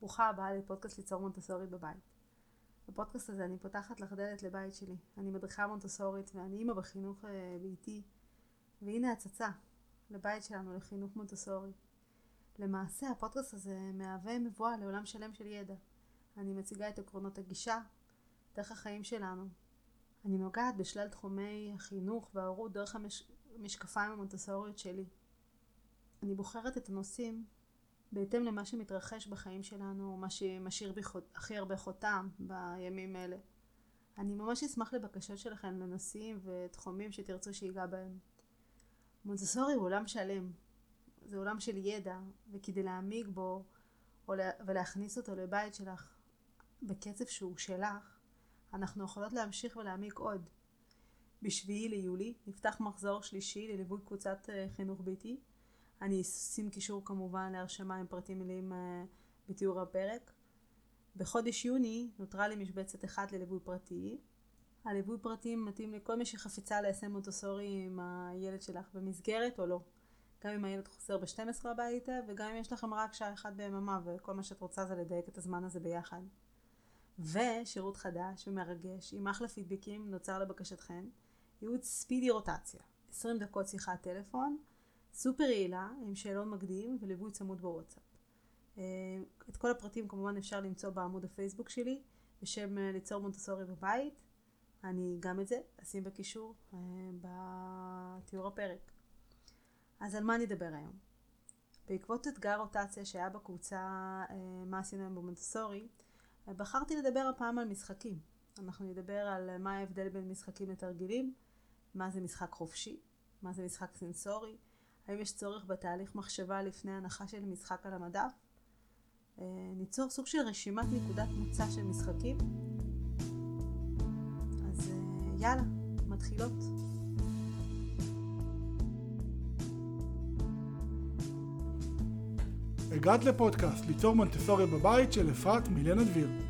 ברוכה הבאה לפודקאסט ליצור מונטסורי בבית. בפודקאסט הזה אני פותחת לך דלת לבית שלי. אני מדריכה מונטסורית ואני אימא בחינוך אה, ביתי. והנה הצצה לבית שלנו לחינוך מונטסורי. למעשה הפודקאסט הזה מהווה מבואה לעולם שלם של ידע. אני מציגה את עקרונות הגישה, דרך החיים שלנו. אני נוגעת בשלל תחומי החינוך וההורות דרך המשקפיים המונטסוריות שלי. אני בוחרת את הנושאים בהתאם למה שמתרחש בחיים שלנו, מה שמשאיר בי חוט, הכי הרבה חותם בימים אלה. אני ממש אשמח לבקשות שלכם לנושאים ותחומים שתרצו שיגע בהם. מונטסורי הוא עולם שלם, זה עולם של ידע, וכדי להעמיק בו ולהכניס אותו לבית שלך בקצב שהוא שלך, אנחנו יכולות להמשיך ולהעמיק עוד. בשביעי ליולי נפתח מחזור שלישי לליווי קבוצת אה, חינוך ביתי. אני אשים קישור כמובן להרשמה עם פרטים מלאים אה, בתיאור הפרק. בחודש יוני נותרה לי משבצת אחת לליווי פרטי. הליווי פרטי מתאים לכל מי שחפצה ליישם מוטוסורי עם הילד שלך במסגרת או לא. גם אם הילד חוזר ב-12 הביתה וגם אם יש לכם רק שעה אחת ביממה וכל מה שאת רוצה זה לדייק את הזמן הזה ביחד. ושירות חדש ומרגש עם אחלה פידבקים נוצר לבקשתכן, ייעוץ ספידי רוטציה, 20 דקות שיחת טלפון, סופר יעילה עם שאלון מקדים וליווי צמוד בוואטסאפ. אה, את כל הפרטים כמובן אפשר למצוא בעמוד הפייסבוק שלי בשם אה, ליצור מונטסורי בבית. אני גם את זה אשים בקישור אה, בתיאור הפרק. אז על מה נדבר היום? בעקבות אתגר רוטציה שהיה בקבוצה מה עשינו היום במונטסורי, בחרתי לדבר הפעם על משחקים. אנחנו נדבר על מה ההבדל בין משחקים לתרגילים, מה זה משחק חופשי, מה זה משחק סנסורי, האם יש צורך בתהליך מחשבה לפני הנחה של משחק על המדף? אה, ניצור סוג של רשימת נקודת מוצא של משחקים. אז אה, יאללה, מתחילות. הגעת לפודקאסט ליצור מונטסוריה בבית של אפרת מילנה דביר.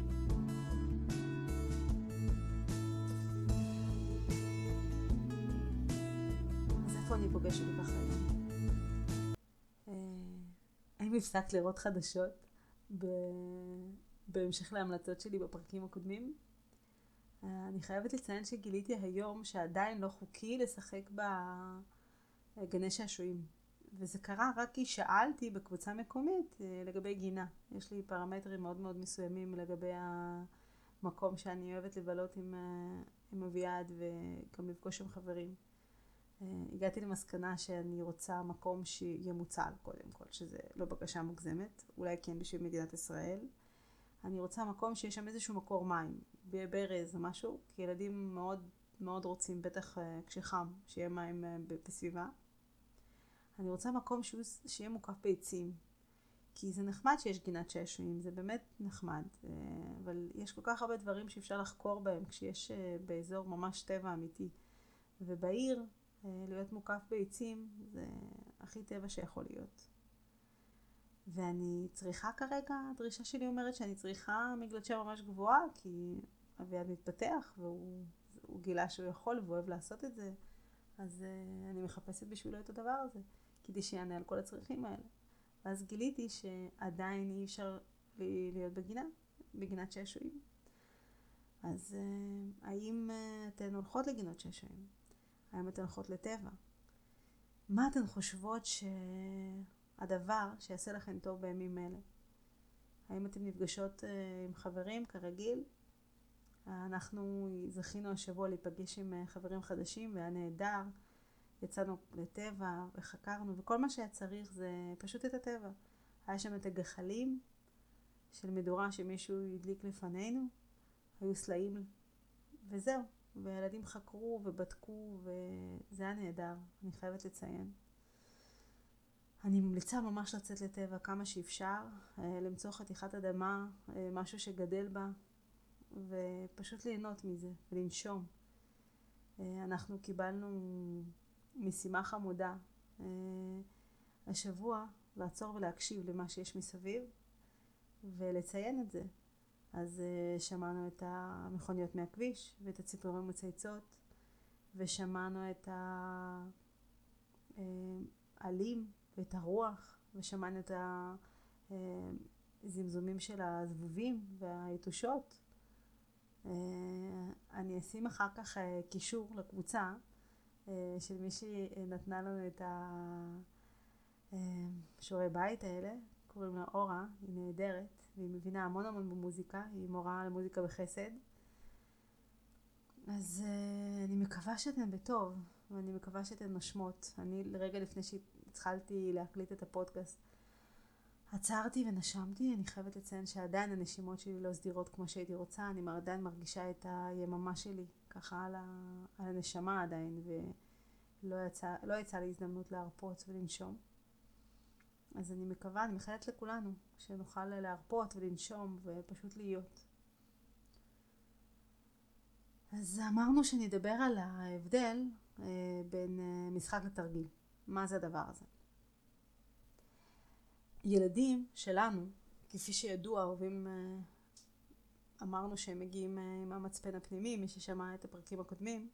הפסקת לראות חדשות בהמשך להמלצות שלי בפרקים הקודמים? אה, אני חייבת לציין שגיליתי היום שעדיין לא חוקי לשחק בגני שעשועים. וזה קרה רק כי שאלתי בקבוצה מקומית אה, לגבי גינה. יש לי פרמטרים מאוד מאוד מסוימים לגבי המקום שאני אוהבת לבלות עם, אה, עם אביעד וגם לפגוש עם חברים. אה, הגעתי למסקנה שאני רוצה מקום שיהיה מוצל קודם כל, שזה לא בקשה מוגזמת, אולי כן בשביל מדינת ישראל. אני רוצה מקום שיש שם איזשהו מקור מים, ברז או משהו, כי ילדים מאוד מאוד רוצים, בטח כשחם, שיהיה מים בסביבה. אני רוצה מקום שהוא, שיהיה מוקף בעצים. כי זה נחמד שיש גינת שעשועים, זה באמת נחמד. אה, אבל יש כל כך הרבה דברים שאפשר לחקור בהם כשיש אה, באזור ממש טבע אמיתי. ובעיר, אה, להיות מוקף בעצים זה הכי טבע שיכול להיות. ואני צריכה כרגע, הדרישה שלי אומרת שאני צריכה מגלצ'ר ממש גבוהה, כי אביעד מתפתח והוא גילה שהוא יכול והוא אוהב לעשות את זה, אז אני מחפשת בשבילו את הדבר הזה. כדי שיענה על כל הצרכים האלה. ואז גיליתי שעדיין אי אפשר להיות בגינה, בגינת שעשועים. אז uh, האם uh, אתן הולכות לגינות שעשועים? האם אתן הולכות לטבע? מה אתן חושבות שהדבר שיעשה לכן טוב בימים אלה? האם אתן נפגשות uh, עם חברים כרגיל? אנחנו זכינו השבוע להיפגש עם חברים חדשים והיה נהדר. יצאנו לטבע וחקרנו, וכל מה שהיה צריך זה פשוט את הטבע. היה שם את הגחלים של מדורה שמישהו הדליק לפנינו, היו סלעים, וזהו. והילדים חקרו ובדקו, וזה היה נהדר, אני חייבת לציין. אני ממליצה ממש לצאת לטבע כמה שאפשר, אה, למצוא חתיכת אדמה, אה, משהו שגדל בה, ופשוט ליהנות מזה, ולנשום. אה, אנחנו קיבלנו משימה חמודה השבוע לעצור ולהקשיב למה שיש מסביב ולציין את זה. אז אה, שמענו את המכוניות מהכביש ואת הציפורים מצייצות ושמענו את העלים אה, ואת הרוח ושמענו את הזמזומים של הזבובים והיתושות. אה, אני אשים אחר כך אה, קישור לקבוצה אה, של מי שנתנה לנו את השיעורי בית האלה, קוראים לה אורה, היא נהדרת, והיא מבינה המון המון במוזיקה, היא מורה למוזיקה בחסד. אז אני מקווה שאתן בטוב, ואני מקווה שאתן נושמות. אני רגע לפני שהתחלתי להקליט את הפודקאסט, עצרתי ונשמתי, אני חייבת לציין שעדיין הנשימות שלי לא סדירות כמו שהייתי רוצה, אני עדיין מרגישה את היממה שלי ככה על, ה, על הנשמה עדיין, ולא יצא, לא יצא לי הזדמנות להרפות ולנשום. אז אני מקווה, אני מאחלת לכולנו, שנוכל להרפות ולנשום ופשוט להיות. אז אמרנו שנדבר על ההבדל אה, בין אה, משחק לתרגיל. מה זה הדבר הזה? ילדים שלנו, כפי שידוע, אוהבים, אה, אמרנו שהם מגיעים אה, עם המצפן הפנימי, מי ששמע את הפרקים הקודמים,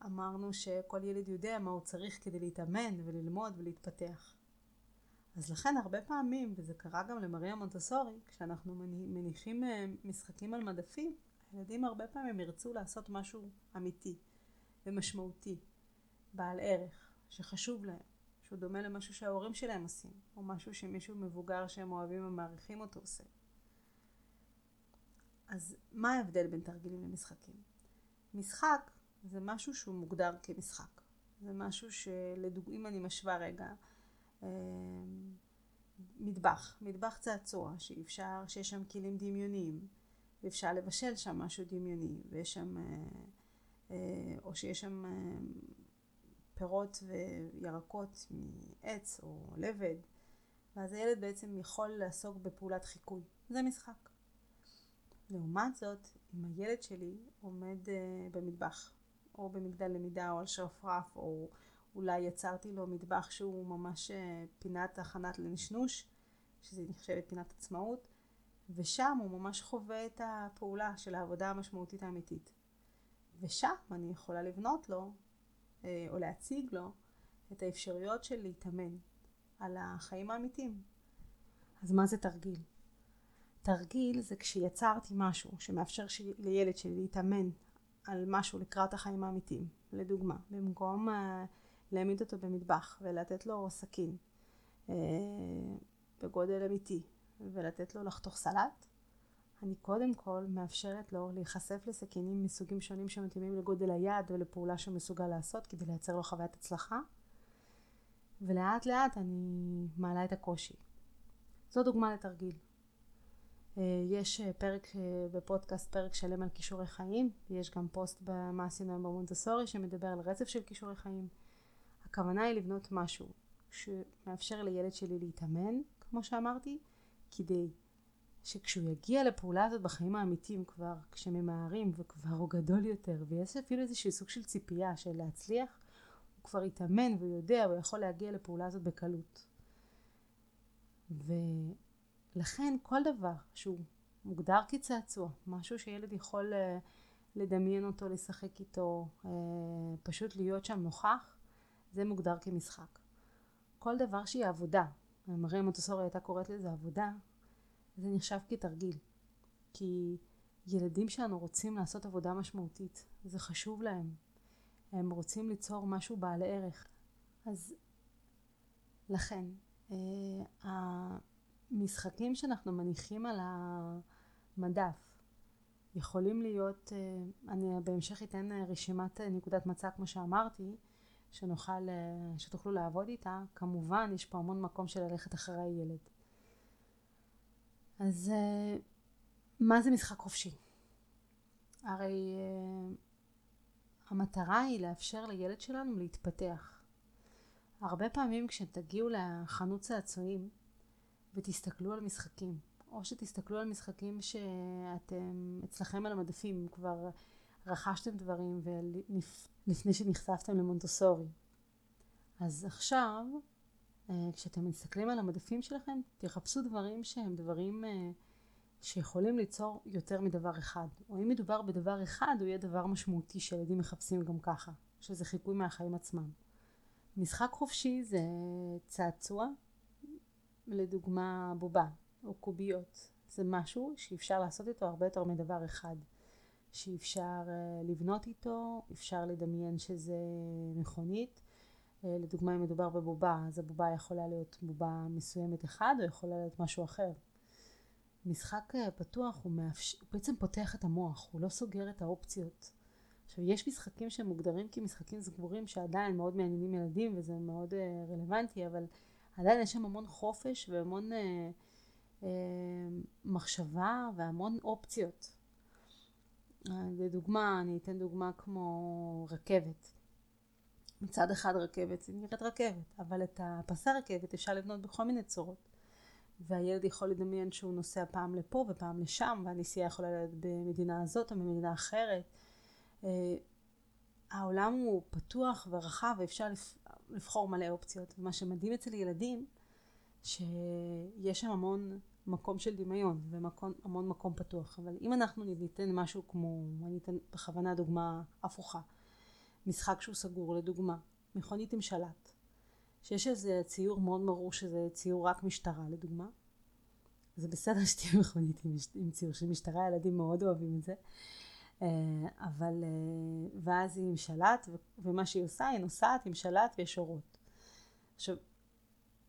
ואמרנו שכל ילד יודע מה הוא צריך כדי להתאמן וללמוד ולהתפתח. אז לכן הרבה פעמים, וזה קרה גם למריה מונטסורי, כשאנחנו מניחים אה, משחקים על מדפים, הילדים הרבה פעמים ירצו לעשות משהו אמיתי ומשמעותי, בעל ערך, שחשוב להם. שהוא דומה למשהו שההורים שלהם עושים, או משהו שמישהו מבוגר שהם אוהבים ומעריכים אותו עושה. אז מה ההבדל בין תרגילים למשחקים? משחק זה משהו שהוא מוגדר כמשחק. זה משהו שלדוג... אם אני משווה רגע, אה, מטבח, מטבח צעצוע, שאפשר, שיש שם כלים דמיוניים, ואפשר לבשל שם משהו דמיוני, ויש שם, אה, אה, או שיש שם פירות וירקות מעץ או לבד, ואז הילד בעצם יכול לעסוק בפעולת חיקוי. זה משחק. לעומת זאת, אם הילד שלי עומד במטבח, או במגדל למידה, או על שרפרף, או אולי יצרתי לו מטבח שהוא ממש uh, פינת הכנת לנשנוש, שזה נחשבת פינת עצמאות, ושם הוא ממש חווה את הפעולה של העבודה המשמעותית האמיתית. ושם אני יכולה לבנות לו אה, או להציג לו את האפשרויות של להתאמן על החיים האמיתיים. אז מה זה תרגיל? תרגיל זה כשיצרתי משהו שמאפשר לילד שלי להתאמן על משהו לקראת החיים האמיתיים. לדוגמה, במקום uh, להעמיד אותו במטבח ולתת לו סכין uh, בגודל אמיתי ולתת לו לחתוך סלט, אני קודם כל מאפשרת לו להיחשף לסכינים מסוגים שונים שמתאימים לגודל היד ולפעולה שהוא מסוגל לעשות כדי לייצר לו חוויית הצלחה ולאט לאט אני מעלה את הקושי. זו דוגמה לתרגיל. אה, יש אה, פרק אה, בפודקאסט, פרק שלם על כישורי חיים, יש גם פוסט במה עשינו היום במונטסורי שמדבר על רצף של כישורי חיים. הכוונה היא לבנות משהו שמאפשר לילד שלי להתאמן, כמו שאמרתי, כדי שכשהוא יגיע לפעולה הזאת בחיים האמיתיים כבר, כשממהרים וכבר הוא גדול יותר, ויש אפילו איזשהו סוג של ציפייה של להצליח, הוא כבר יתאמן והוא יודע, הוא יכול להגיע לפעולה הזאת בקלות. ולכן כל דבר שהוא מוגדר כצעצוע, משהו שילד יכול אה, לדמיין אותו, לשחק איתו, אה, פשוט להיות שם נוכח, זה מוגדר כמשחק. כל דבר שהיא עבודה, מריה מוטוסורי הייתה קוראת לזה עבודה, זה נחשב כתרגיל. כי ילדים שלנו רוצים לעשות עבודה משמעותית, זה חשוב להם. הם רוצים ליצור משהו בעל ערך. אז לכן, אה, המשחקים שאנחנו מניחים על המדף יכולים להיות, אה, אני בהמשך אתן רשימת נקודת מצע כמו שאמרתי, שנוכל, אה, שתוכלו לעבוד איתה, כמובן יש פה המון מקום של ללכת אחרי הילד. אז מה זה משחק חופשי? הרי המטרה היא לאפשר לילד שלנו להתפתח. הרבה פעמים כשתגיעו לחנות צעצועים ותסתכלו על משחקים, או שתסתכלו על משחקים שאתם אצלכם על המדפים, כבר רכשתם דברים לפני שנחשפתם למונטוסורי. אז עכשיו אה, כשאתם מסתכלים על המדפים שלכם, תחפשו דברים שהם דברים אה, שיכולים ליצור יותר מדבר אחד. או אם מדובר בדבר אחד, הוא יהיה דבר משמעותי שילדים מחפשים גם ככה, שזה חיקוי מהחיים עצמם. משחק חופשי זה צעצוע לדוגמה בובה או קוביות, זה משהו שאפשר לעשות איתו הרבה יותר מדבר אחד. שאפשר אה, לבנות איתו, אפשר לדמיין שזה מכונית. אה, לדוגמה אם מדובר בבובה, אז הבובה יכולה להיות בובה מסוימת אחד או יכולה להיות משהו אחר. משחק אה, פתוח הוא, מאפש... הוא בעצם פותח את המוח, הוא לא סוגר את האופציות. עכשיו יש משחקים שהם מוגדרים כמשחקים סגורים שעדיין מאוד מעניינים ילדים וזה מאוד רלוונטי אבל עדיין יש שם המון חופש והמון uh, uh, מחשבה והמון אופציות. Uh, לדוגמה, אני אתן דוגמה כמו רכבת. מצד אחד רכבת זה נראית רכבת, אבל את הפסי רכבת אפשר לבנות בכל מיני צורות. והילד יכול לדמיין שהוא נוסע פעם לפה ופעם לשם, והנסיעה יכולה להיות במדינה הזאת או במדינה אחרת. אה, העולם הוא פתוח ורחב ואפשר לבחור מלא אופציות. ומה שמדהים אצל ילדים, שיש שם המון מקום של דמיון והמון מקום פתוח. אבל אם אנחנו ניתן משהו כמו, אני אתן בכוונה דוגמה הפוכה, משחק שהוא סגור לדוגמה, מכונית עם שלט. שיש איזה ציור מאוד ברור שזה ציור רק משטרה לדוגמה. זה בסדר שתהיה מכונית עם, עם ציור של משטרה, ילדים מאוד אוהבים את זה. אה, אבל, אה, ואז היא עם שלט, ומה שהיא עושה, היא נוסעת עם שלט ויש אורות. עכשיו,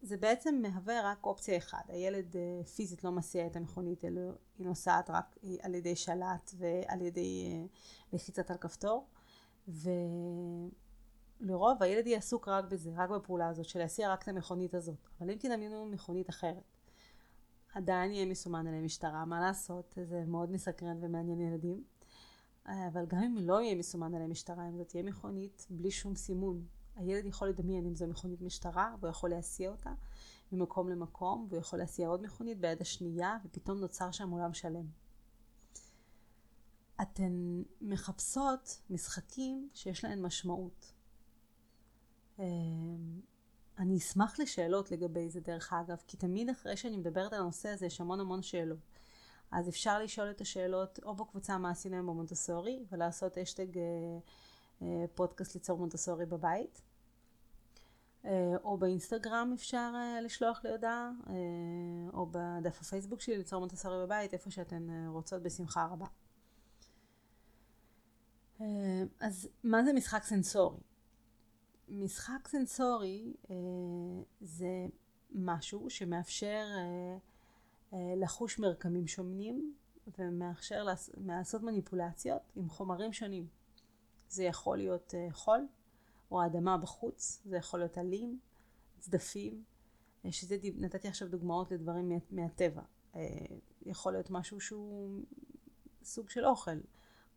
זה בעצם מהווה רק אופציה אחת. הילד אה, פיזית לא מסיע את המכונית, אלא היא נוסעת רק על ידי שלט ועל ידי לחיצת על כפתור. ו... לרוב הילד יהיה עסוק רק בזה, רק בפעולה הזאת, של להסיע רק את המכונית הזאת. אבל אם תדמיינו מכונית אחרת, עדיין יהיה מסומן עליהם משטרה, מה לעשות, זה מאוד מסקרן ומעניין ילדים. אבל גם אם לא יהיה מסומן עליהם משטרה, אם זאת תהיה מכונית בלי שום סימון, הילד יכול לדמיין אם זו מכונית משטרה, והוא יכול להסיע אותה ממקום למקום, והוא יכול להסיע עוד מכונית ביד השנייה, ופתאום נוצר שם עולם שלם. אתן מחפשות משחקים שיש להם משמעות. אמ, אני אשמח לשאלות לגבי זה דרך אגב, כי תמיד אחרי שאני מדברת על הנושא הזה יש המון המון שאלות. אז אפשר לשאול את השאלות או בקבוצה מה עשינו היום במונטסורי ולעשות אשטג אה, אה, פודקאסט ליצור מונטסורי בבית. אה, או באינסטגרם אפשר לשלוח לי הודעה, או בדף הפייסבוק שלי ליצור מונטסורי בבית, איפה שאתן רוצות בשמחה רבה. אז מה זה משחק סנסורי? משחק סנסורי זה משהו שמאפשר לחוש מרקמים שונים ומאפשר לעשות מניפולציות עם חומרים שונים. זה יכול להיות אה, חול או האדמה בחוץ, זה יכול להיות עלים, צדפים, אה, שזה נתתי עכשיו דוגמאות לדברים מה, מהטבע. אה, יכול להיות משהו שהוא סוג של אוכל,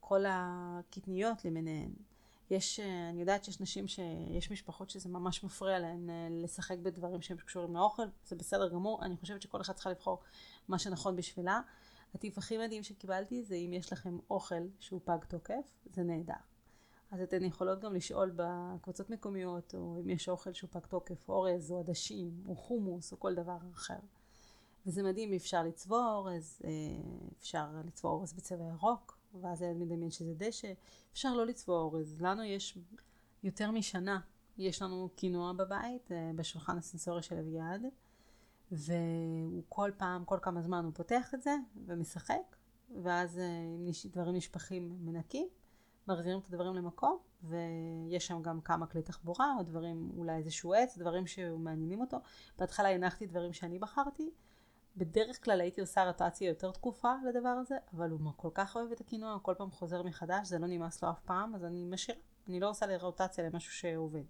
כל הקטניות למיניהן. יש, אה, אני יודעת שיש נשים שיש משפחות שזה ממש מפריע להן אה, לשחק בדברים שהם קשורים לאוכל, זה בסדר גמור, אני חושבת שכל אחת צריכה לבחור מה שנכון בשבילה. הטיפ הכי מדהים שקיבלתי זה אם יש לכם אוכל שהוא פג תוקף, זה נהדר. אז אתן יכולות גם לשאול בקבוצות מקומיות, או אם יש אוכל שהוא פג תוקף, אורז, או עדשים, או חומוס, או כל דבר אחר. וזה מדהים, אפשר לצבוע אורז, אה, אפשר לצבוע אורז בצבע ירוק, ואז הילד מדמיין שזה דשא. אפשר לא לצבוע אורז. לנו יש יותר משנה, יש לנו קינוע בבית, אה, בשולחן הסנסורי של אביעד, והוא כל פעם, כל כמה זמן הוא פותח את זה ומשחק, ואז אה, דברים נשפכים מנקים, מחזירים את הדברים למקום, ויש שם גם כמה כלי תחבורה, או דברים, אולי איזשהו עץ, דברים שמעניינים אותו. בהתחלה הנחתי דברים שאני בחרתי, בדרך כלל הייתי עושה רוטציה יותר תקופה לדבר הזה, אבל הוא כל כך אוהב את הקינוע, כל פעם חוזר מחדש, זה לא נמאס לו אף פעם, אז אני משאירה. אני לא עושה לרוטציה למשהו שעובד.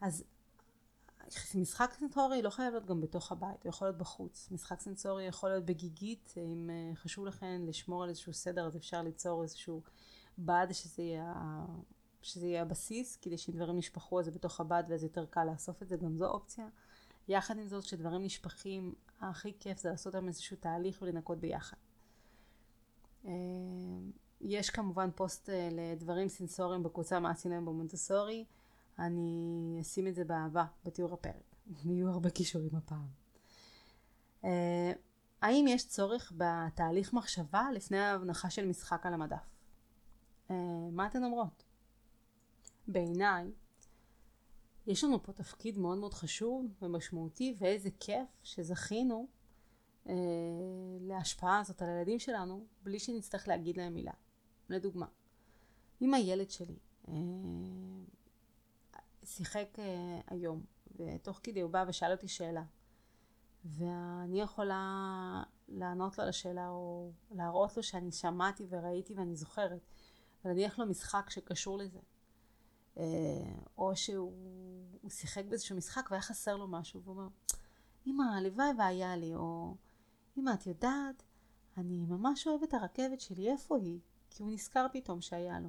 אז משחק סנסורי לא חייב להיות גם בתוך הבית, הוא יכול להיות בחוץ. משחק סנסורי יכול להיות בגיגית, אם אה, חשוב לכם לשמור על איזשהו סדר, אז אפשר ליצור איזשהו בד שזה יהיה, שזה יהיה הבסיס, כדי שדברים נשפכו אז זה בתוך הבד ואז יותר קל לאסוף את זה, גם זו אופציה. יחד עם זאת, כשדברים נשפכים, הכי כיף זה לעשות להם איזשהו תהליך ולנקות ביחד. אה, יש כמובן פוסט אה, לדברים סנסוריים בקבוצה מה עשינו במונטסורי. אני אשים את זה באהבה בתיאור הפרק. יהיו הרבה קישורים הפעם. אה, האם יש צורך בתהליך מחשבה לפני ההבנחה של משחק על המדף? מה אתן אומרות? בעיניי יש לנו פה תפקיד מאוד מאוד חשוב ומשמעותי, ואיזה כיף שזכינו אה, להשפעה הזאת על הילדים שלנו, בלי שנצטרך להגיד להם מילה. לדוגמה, אם הילד שלי אה, שיחק אה, היום, ותוך כדי הוא בא ושאל אותי שאלה, ואני יכולה לענות לו על השאלה או להראות לו שאני שמעתי וראיתי ואני זוכרת ולהניח לו משחק שקשור לזה או שהוא שיחק באיזשהו משחק והיה חסר לו משהו והוא אומר אמא הלוואי והיה לי או אמא את יודעת אני ממש אוהב את הרכבת שלי איפה היא כי הוא נזכר פתאום שהיה לו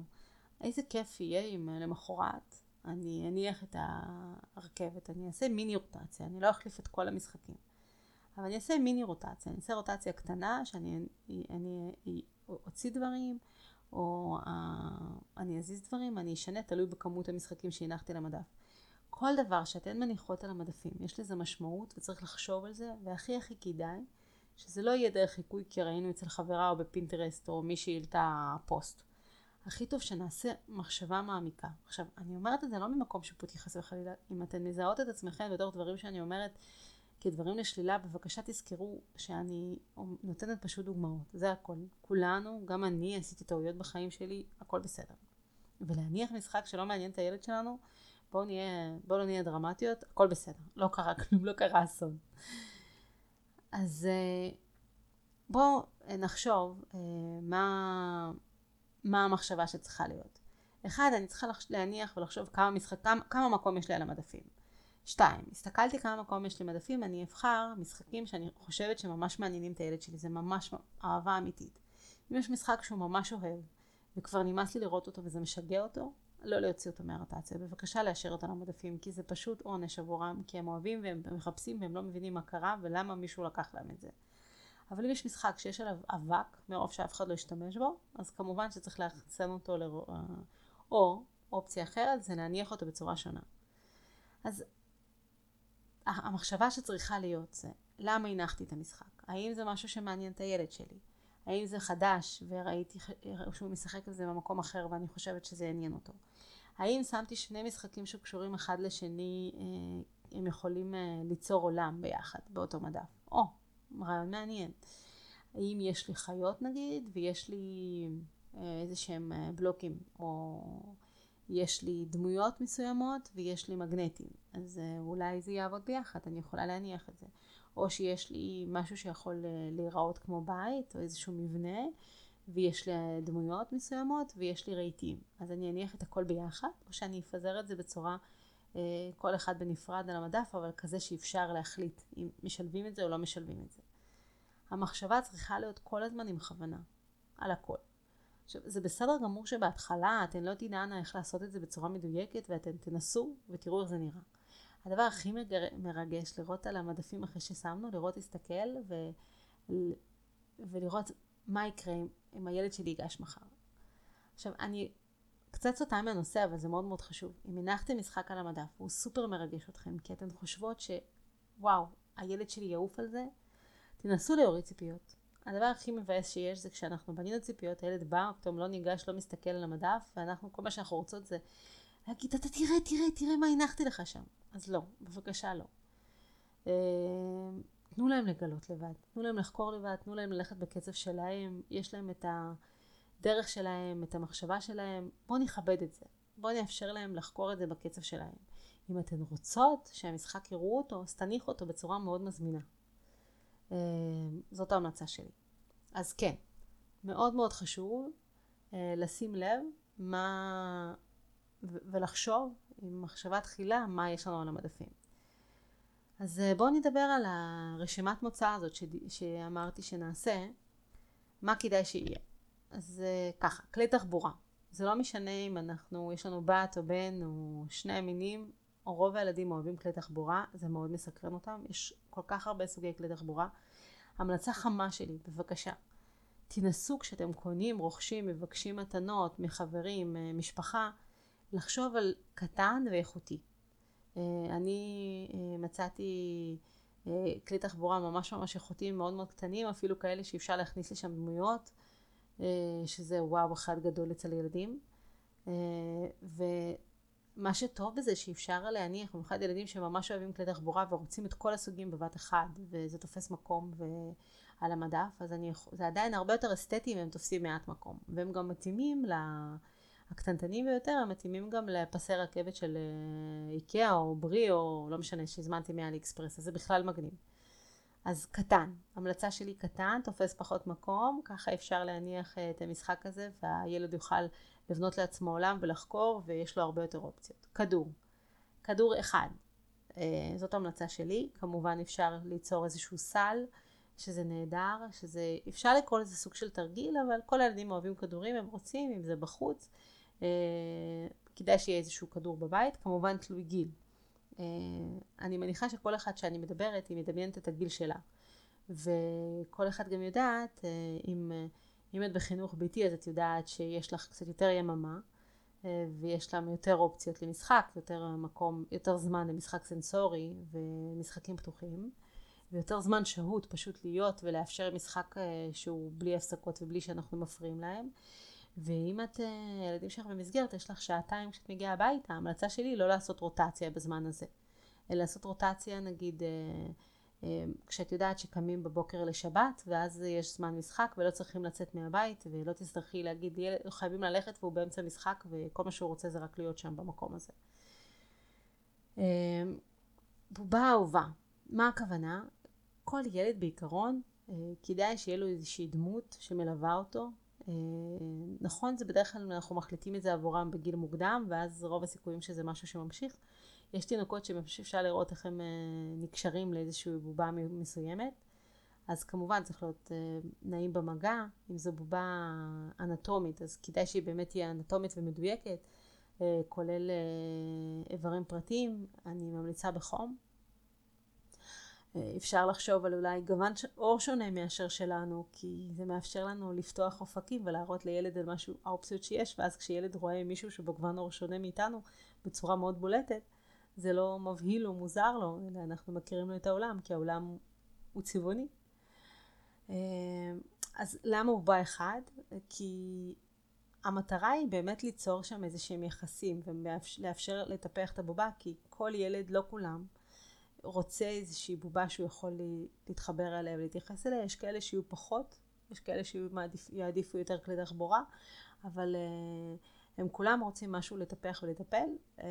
איזה כיף יהיה אם למחרת אני אניח את הרכבת אני אעשה מיני רוטציה אני לא אחליף את כל המשחקים אבל אני אעשה מיני רוטציה, אני אעשה רוטציה קטנה, שאני אני, אני אוציא דברים, או uh, אני אזיז דברים, אני אשנה, תלוי בכמות המשחקים שהנחתי למדף. כל דבר שאתן מניחות על המדפים, יש לזה משמעות וצריך לחשוב על זה, והכי הכי כדאי, שזה לא יהיה דרך חיקוי כי ראינו אצל חברה או בפינטרסט או מי שהעלתה פוסט. הכי טוב שנעשה מחשבה מעמיקה. עכשיו, אני אומרת את זה לא ממקום שיפוטי חס וחלילה, אם אתן מזהות את עצמכם בתור דברים שאני אומרת, כדברים לשלילה, בבקשה תזכרו שאני נותנת פשוט דוגמאות, זה הכל. כולנו, גם אני עשיתי טעויות בחיים שלי, הכל בסדר. ולהניח משחק שלא מעניין את הילד שלנו, בואו נהיה, בואו לא נהיה דרמטיות, הכל בסדר. לא קרה כלום, לא קרה אסון. אז אה, בואו נחשוב אה, מה, מה המחשבה שצריכה להיות. אחד, אני צריכה להניח ולחשוב כמה משחק, כמה, כמה מקום יש לי על המדפים. שתיים, הסתכלתי כמה מקום יש לי מדפים, אני אבחר משחקים שאני חושבת שממש מעניינים את הילד שלי, זה ממש אהבה אמיתית. אם יש משחק שהוא ממש אוהב, וכבר נמאס לי לראות אותו וזה משגע אותו, לא להוציא אותו מהרוטציה, בבקשה לאשר אותו למדפים, כי זה פשוט עונש עבורם, כי הם אוהבים והם מחפשים והם לא מבינים מה קרה ולמה מישהו לקח להם את זה. אבל אם יש משחק שיש עליו אבק, מרוב שאף אחד לא ישתמש בו, אז כמובן שצריך לאחסן אותו, לר... או אופציה אחרת זה להניח אותו בצורה שונה. אז המחשבה שצריכה להיות זה, למה הנחתי את המשחק? האם זה משהו שמעניין את הילד שלי? האם זה חדש וראיתי שהוא משחק על זה במקום אחר ואני חושבת שזה יעניין אותו? האם שמתי שני משחקים שקשורים אחד לשני, אה, הם יכולים אה, ליצור עולם ביחד באותו מדף? או, רעיון מעניין. האם יש לי חיות נגיד ויש לי אה, איזה שהם בלוקים או יש לי דמויות מסוימות ויש לי מגנטים, אז אה, אולי זה יעבוד ביחד, אני יכולה להניח את זה. או שיש לי משהו שיכול אה, להיראות כמו בית או איזשהו מבנה ויש לי אה, דמויות מסוימות ויש לי רהיטים. אז אני אניח את הכל ביחד או שאני אפזר את זה בצורה, כל אחד בנפרד על המדף אבל כזה שאפשר להחליט אם משלבים את זה או לא משלבים את זה. המחשבה צריכה להיות כל הזמן עם כוונה, על הכל. עכשיו, זה בסדר גמור שבהתחלה אתן לא תדענה איך לעשות את זה בצורה מדויקת ואתן תנסו ותראו איך זה נראה. הדבר הכי מגר... מרגש לראות על המדפים אחרי ששמנו, לראות להסתכל ו... ולראות מה יקרה אם הילד שלי ייגש מחר. עכשיו, אני קצת סוטה מהנושא, אבל זה מאוד מאוד חשוב. אם הנחתם משחק על המדף, הוא סופר מרגש אתכם, כי אתן חושבות שוואו, הילד שלי יעוף על זה, תנסו להוריד ציפיות. הדבר הכי מבאס שיש זה כשאנחנו בנינו ציפיות, הילד בא, פתאום לא ניגש, לא מסתכל על המדף, ואנחנו, כל מה שאנחנו רוצות זה להגיד, אתה תראה, תראה, תראה מה הנחתי לך שם. אז לא, בבקשה לא. אה, תנו להם לגלות לבד, תנו להם לחקור לבד, תנו להם ללכת בקצב שלהם, יש להם את הדרך שלהם, את המחשבה שלהם, בואו נכבד את זה, בואו נאפשר להם לחקור את זה בקצב שלהם. אם אתן רוצות שהמשחק יראו אותו, אז תניחו אותו בצורה מאוד מזמינה. אה, זאת ההמלצה שלי. אז כן, מאוד מאוד חשוב אה, לשים לב מה... ולחשוב עם מחשבה תחילה מה יש לנו על המדפים. אז אה, בואו נדבר על הרשימת מוצא הזאת ש... שאמרתי שנעשה, מה כדאי שיהיה. אז ככה, כלי תחבורה. זה לא משנה אם אנחנו, יש לנו בת או בן או שני מינים, רוב הילדים אוהבים כלי תחבורה, זה מאוד מסקרן אותם, יש כל כך הרבה סוגי כלי תחבורה. המלצה חמה שלי, בבקשה, תנסו כשאתם קונים, רוכשים, מבקשים מתנות מחברים, אה, משפחה, לחשוב על קטן ואיכותי. אה, אני אה, מצאתי כלי תחבורה ממש ממש איכותיים, מאוד מאוד קטנים, אפילו כאלה שאפשר להכניס לשם דמויות, שזה וואו אחד גדול אצל ילדים. ו... מה שטוב בזה שאפשר להניח, במיוחד ילדים שממש אוהבים כלי תחבורה ורוצים את כל הסוגים בבת אחד, וזה תופס מקום על המדף, אז אני, זה עדיין הרבה יותר אסתטי אם הם תופסים מעט מקום. והם גם מתאימים, לה, הקטנטנים ביותר, הם מתאימים גם לפסי רכבת של אה, איקאה או ברי, או לא משנה, שהזמנתי מאלי אקספרס, אז זה בכלל מגניב. אז קטן, המלצה שלי קטן, תופס פחות מקום, ככה אפשר להניח אה, את המשחק הזה והילד יוכל לבנות לעצמו עולם ולחקור ויש לו הרבה יותר אופציות. כדור, כדור אחד, אה, זאת המלצה שלי, כמובן אפשר ליצור איזשהו סל שזה נהדר, שזה, אפשר לקרוא לזה סוג של תרגיל, אבל כל הילדים אוהבים כדורים, הם רוצים, אם זה בחוץ, אה, כדאי שיהיה איזשהו כדור בבית, כמובן תלוי גיל. אה, אני מניחה שכל אחד שאני מדברת, היא מדמיינת את הגיל שלה. וכל אחד גם יודעת, אם, אם את בחינוך ביתי אז את יודעת שיש לך קצת יותר יממה, ויש להם יותר אופציות למשחק, יותר מקום, יותר זמן למשחק סנסורי ומשחקים פתוחים. ויותר זמן שהות פשוט להיות ולאפשר משחק שהוא בלי הפסקות ובלי שאנחנו מפריעים להם. ואם את, אה, ילדים שלך במסגרת, יש לך שעתיים כשאת מגיעה הביתה, ההמלצה שלי היא לא לעשות רוטציה בזמן הזה. אלא לעשות רוטציה נגיד אה, אה, כשאת יודעת שקמים בבוקר לשבת, ואז יש זמן משחק ולא צריכים לצאת מהבית, ולא תצטרכי להגיד, ילד, חייבים ללכת והוא באמצע משחק, וכל מה שהוא רוצה זה רק להיות שם במקום הזה. בובה אהובה, מה הכוונה? כל ילד בעיקרון, כדאי שיהיה לו איזושהי דמות שמלווה אותו, אה, נכון, זה בדרך כלל אנחנו מחליטים את זה עבורם בגיל מוקדם, ואז רוב הסיכויים שזה משהו שממשיך. יש תינוקות שאפשר לראות איך הם אה, נקשרים לאיזושהי בובה מסוימת. אז כמובן צריך להיות אה, נעים במגע, אם זו בובה אנטומית, אז כדאי שהיא באמת תהיה אנטומית ומדויקת, כולל איברים פרטיים, אני ממליצה בחום. אפשר לחשוב על אולי גוון אור שונה מאשר שלנו, כי זה מאפשר לנו לפתוח אופקים ולהראות לילד על משהו, האופציות שיש, ואז כשילד רואה מישהו שבגוון אור שונה מאיתנו בצורה מאוד בולטת, זה לא מבהיל או מוזר לו, אלא אנחנו מכירים לו את העולם, כי העולם הוא צבעוני. אה, אז למה הוא בא אחד? כי המטרה היא באמת ליצור שם איזה שהם יחסים ולאפשר לטפח את הבובה, כי כל ילד, לא כולם, רוצה איזושהי בובה שהוא יכול להתחבר אליה ולהתייחס אליה, יש כאלה שיהיו פחות, יש כאלה שיעדיפו יותר כלי תחבורה, אבל uh, הם כולם רוצים משהו לטפח ולטפל, uh,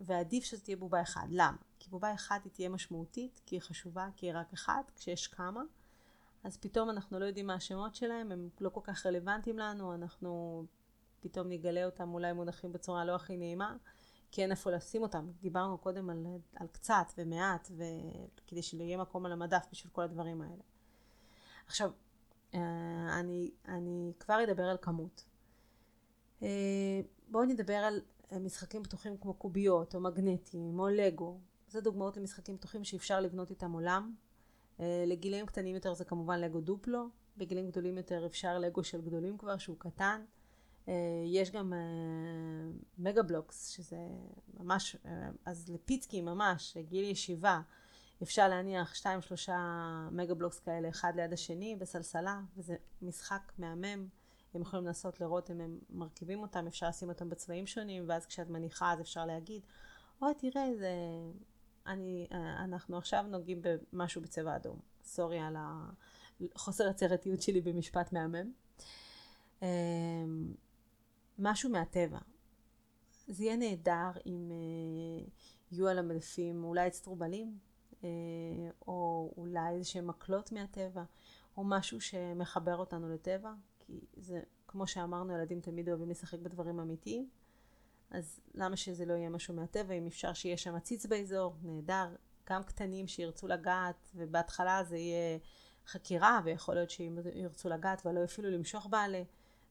ועדיף שזו תהיה בובה אחת. למה? כי בובה אחת היא תהיה משמעותית, כי היא חשובה, כי היא רק אחת, כשיש כמה, אז פתאום אנחנו לא יודעים מה השמות שלהם, הם לא כל כך רלוונטיים לנו, אנחנו פתאום נגלה אותם אולי מונחים בצורה לא הכי נעימה. כי אין איפה לשים אותם. דיברנו קודם על, על קצת ומעט, כדי שלא יהיה מקום על המדף בשביל כל הדברים האלה. עכשיו, אה, אני, אני כבר אדבר על כמות. אה, בואו נדבר על משחקים פתוחים כמו קוביות או מגנטים או לגו. זה דוגמאות למשחקים פתוחים שאפשר לבנות איתם עולם. אה, לגילים קטנים יותר זה כמובן לגו דופלו. בגילים גדולים יותר אפשר לגו של גדולים כבר שהוא קטן. אה, יש גם מגה אה, בלוקס, שזה ממש, אז לפיצקי ממש, גיל ישיבה, אפשר להניח שתיים שלושה מגה בלוקס כאלה אחד ליד השני בסלסלה, וזה משחק מהמם. הם יכולים לנסות לראות אם הם מרכיבים אותם, אפשר לשים אותם בצבעים שונים, ואז כשאת מניחה אז אפשר להגיד, אוי תראה, זה... אני, אנחנו עכשיו נוגעים במשהו בצבע אדום. סורי על החוסר הצהרתיות שלי במשפט מהמם. משהו מהטבע. זה יהיה נהדר אם אה, יהיו על המדפים אולי אצטרובלים, אה, או אולי איזה שהם מקלות מהטבע, או משהו שמחבר אותנו לטבע, כי זה, כמו שאמרנו, ילדים תמיד אוהבים לשחק בדברים אמיתיים, אז למה שזה לא יהיה משהו מהטבע, אם אפשר שיהיה שם עציץ באזור, נהדר, גם קטנים שירצו לגעת, ובהתחלה זה יהיה חקירה, ויכול להיות שהם ירצו לגעת ולא אפילו למשוך בעלה.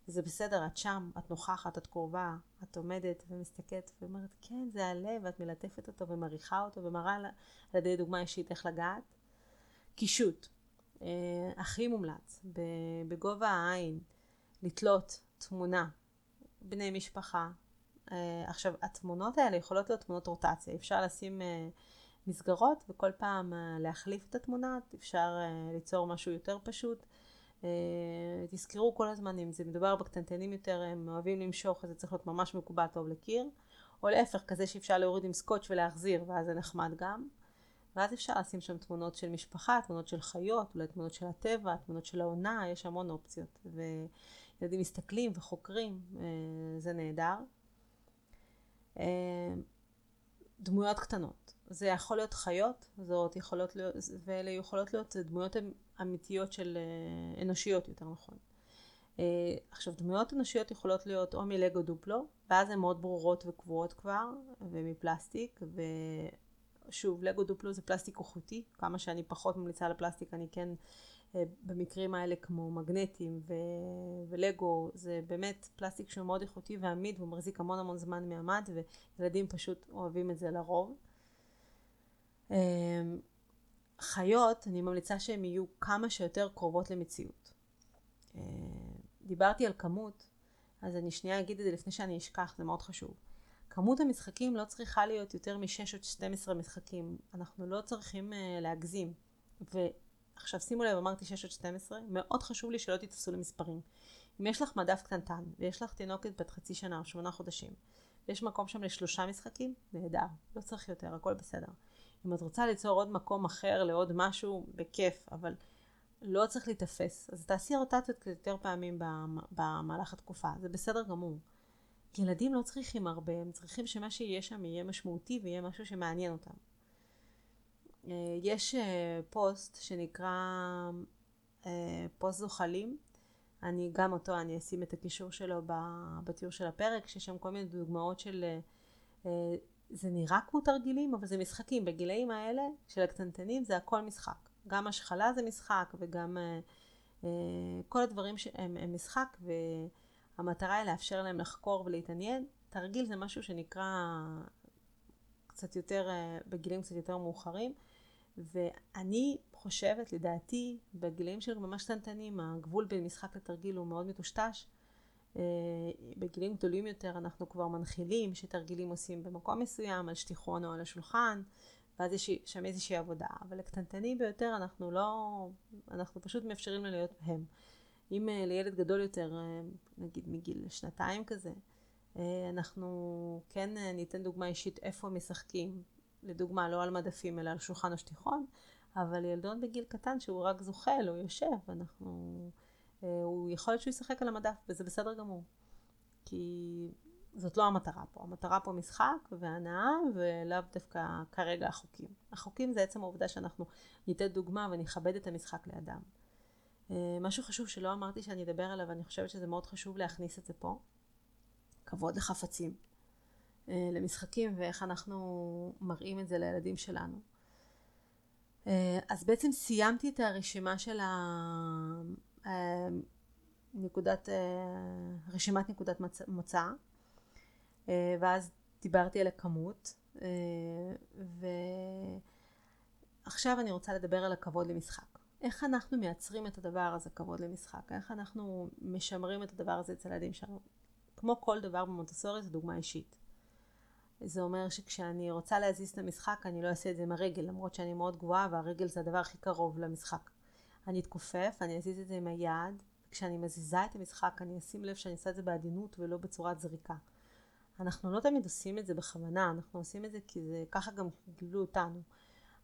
זה בסדר, את שם, את נוכחת, את קרובה, את עומדת ומסתכלת ואומרת, כן, זה הלב, ואת מלטפת אותו ומריחה אותו ומראה על ידי דוגמה אישית איך לגעת. קישוט, הכי מומלץ, בגובה העין, לתלות תמונה, בני משפחה. אה, עכשיו, התמונות האלה יכולות להיות תמונות רוטציה, אפשר לשים אה, מסגרות וכל פעם להחליף את התמונה, אפשר ליצור משהו יותר פשוט. אה, תזכרו כל הזמן אם זה מדובר בקטנטנים יותר הם אוהבים למשוך אז זה צריך להיות ממש מקובע טוב לקיר או להפך, כזה שאפשר להוריד עם סקוץ' ולהחזיר, ואז זה נחמד גם. ואז אפשר לשים שם תמונות של משפחה, תמונות של חיות, אולי תמונות של הטבע, תמונות של העונה, יש המון אופציות. וילדים מסתכלים וחוקרים, אה, זה נהדר. אה, דמויות קטנות. זה יכול להיות חיות, זאת יכולות להיות, ואלה יכולות להיות דמויות אמיתיות של אה, אנושיות יותר נכון. עכשיו דמויות אנושיות יכולות להיות או מלגו דופלו, ואז הן מאוד ברורות וקבועות כבר, ומפלסטיק, ו... שוב, לגו דופלו זה פלסטיק איכותי, כמה שאני פחות ממליצה על הפלסטיק, אני כן אה, במקרים האלה כמו מגנטים ו... ולגו, זה באמת פלסטיק שהוא מאוד איכותי ועמיד והוא מחזיק המון המון זמן מעמד וילדים פשוט אוהבים את זה לרוב. אה, חיות, אני ממליצה שהן יהיו כמה שיותר קרובות למציאות. אה, דיברתי על כמות, אז אני שנייה אגיד את זה לפני שאני אשכח, זה מאוד חשוב. כמות המשחקים לא צריכה להיות יותר מ-6 או 12 משחקים. אנחנו לא צריכים uh, להגזים. ועכשיו שימו לב, אמרתי 6 עד 12, מאוד חשוב לי שלא תתפסו למספרים. אם יש לך מדף קטנטן, ויש לך תינוקת בת חצי שנה או שמונה חודשים, ויש מקום שם לשלושה משחקים, נהדר, לא צריך יותר, הכל בסדר. אם את רוצה ליצור עוד מקום אחר לעוד משהו, בכיף, אבל לא צריך להיתפס. אז תעשי רוטציות יותר פעמים במהלך התקופה, זה בסדר גמור. ילדים לא צריכים הרבה, הם צריכים שמה שיהיה שם יהיה משמעותי ויהיה משהו שמעניין אותם. אה, יש אה, פוסט שנקרא אה, פוסט זוחלים, אני גם אותו, אני אשים את הקישור שלו בתיאור של הפרק, שיש שם כל מיני דוגמאות של, זה נראה כמו תרגילים, אבל זה משחקים. בגילאים האלה של הקטנטנים זה הכל משחק. גם השכלה זה משחק וגם כל הדברים שהם משחק. ו... המטרה היא לאפשר להם לחקור ולהתעניין. תרגיל זה משהו שנקרא קצת יותר, אה, בגילים קצת יותר מאוחרים. ואני חושבת, לדעתי, בגילים של ממש קטנטנים, הגבול בין משחק לתרגיל הוא מאוד מטושטש. אה, בגילים גדולים יותר אנחנו כבר מנחילים שתרגילים עושים במקום מסוים, על שטיחון או על השולחן, ואז יש שם איזושהי עבודה. אבל לקטנטנים ביותר אנחנו לא, אנחנו פשוט מאפשרים להם להיות הם. אם אה, לילד גדול יותר, אה, נגיד מגיל שנתיים כזה, אה, אנחנו כן ניתן דוגמה אישית איפה משחקים, לדוגמה לא על מדפים אלא על שולחן או שטיחון, אבל ילדון בגיל קטן שהוא רק זוחל או יושב, אנחנו, הוא יכול להיות שהוא ישחק על המדף וזה בסדר גמור. כי זאת לא המטרה פה, המטרה פה משחק והנאה ולאו דווקא כרגע החוקים. החוקים זה עצם העובדה שאנחנו ניתן דוגמה ונכבד את המשחק לידם. אה, משהו חשוב שלא אמרתי שאני אדבר עליו, ואני חושבת שזה מאוד חשוב להכניס את זה פה. כבוד לחפצים, אה, למשחקים ואיך אנחנו מראים את זה לילדים שלנו. אה, אז בעצם סיימתי את הרשימה של נקודת, רשימת נקודת מוצא, ואז דיברתי על הכמות, ועכשיו אני רוצה לדבר על הכבוד למשחק. איך אנחנו מייצרים את הדבר הזה, כבוד למשחק? איך אנחנו משמרים את הדבר הזה אצל הילדים שלנו? כמו כל דבר במונטסורי זו דוגמה אישית. זה אומר שכשאני רוצה להזיז את המשחק אני לא אעשה את זה עם הרגל, למרות שאני מאוד גבוהה והרגל זה הדבר הכי קרוב למשחק. אני אתכופף, אני אזיז את זה עם היד, כשאני מזיזה את המשחק אני אשים לב שאני עושה את זה בעדינות ולא בצורת זריקה. אנחנו לא תמיד עושים את זה בכוונה, אנחנו עושים את זה כי זה ככה גם גילו אותנו.